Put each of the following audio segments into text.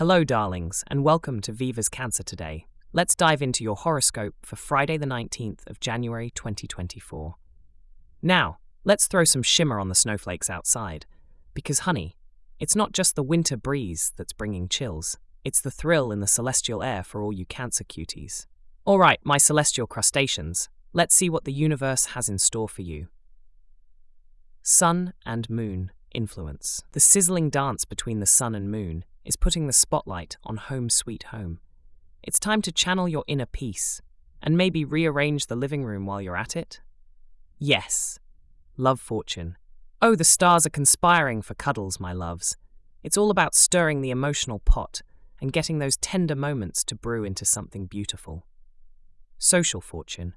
Hello, darlings, and welcome to Viva's Cancer Today. Let's dive into your horoscope for Friday, the 19th of January 2024. Now, let's throw some shimmer on the snowflakes outside. Because, honey, it's not just the winter breeze that's bringing chills, it's the thrill in the celestial air for all you Cancer cuties. All right, my celestial crustaceans, let's see what the universe has in store for you. Sun and Moon Influence. The sizzling dance between the sun and moon is putting the spotlight on Home Sweet Home. It's time to channel your inner peace and maybe rearrange the living room while you're at it. Yes, love fortune. Oh, the stars are conspiring for cuddles, my loves. It's all about stirring the emotional pot and getting those tender moments to brew into something beautiful. Social fortune.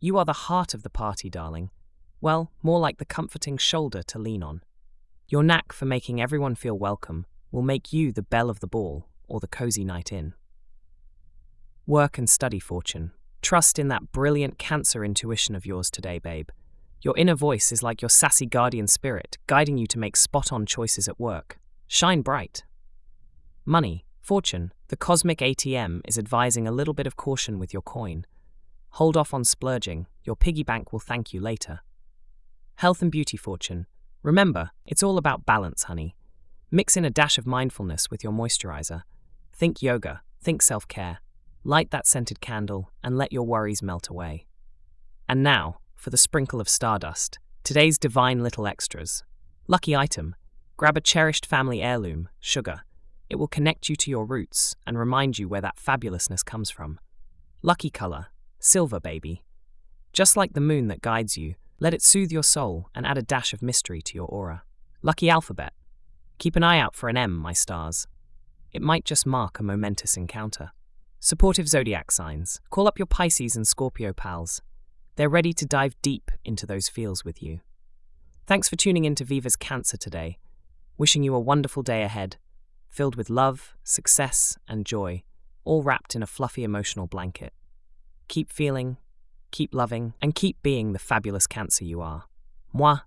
You are the heart of the party, darling. Well, more like the comforting shoulder to lean on. Your knack for making everyone feel welcome will make you the belle of the ball or the cozy night in. Work and study fortune. Trust in that brilliant cancer intuition of yours today, babe. Your inner voice is like your sassy guardian spirit, guiding you to make spot on choices at work. Shine bright. Money, fortune, the cosmic ATM is advising a little bit of caution with your coin. Hold off on splurging, your piggy bank will thank you later. Health and beauty fortune. Remember, it's all about balance, honey. Mix in a dash of mindfulness with your moisturizer. Think yoga, think self care. Light that scented candle and let your worries melt away. And now, for the sprinkle of stardust, today's divine little extras. Lucky item grab a cherished family heirloom, sugar. It will connect you to your roots and remind you where that fabulousness comes from. Lucky color silver, baby. Just like the moon that guides you, let it soothe your soul and add a dash of mystery to your aura. Lucky alphabet. Keep an eye out for an M, my stars. It might just mark a momentous encounter. Supportive zodiac signs. Call up your Pisces and Scorpio pals. They're ready to dive deep into those feels with you. Thanks for tuning in to Viva's Cancer today. Wishing you a wonderful day ahead, filled with love, success, and joy, all wrapped in a fluffy emotional blanket. Keep feeling, keep loving, and keep being the fabulous Cancer you are. Moi,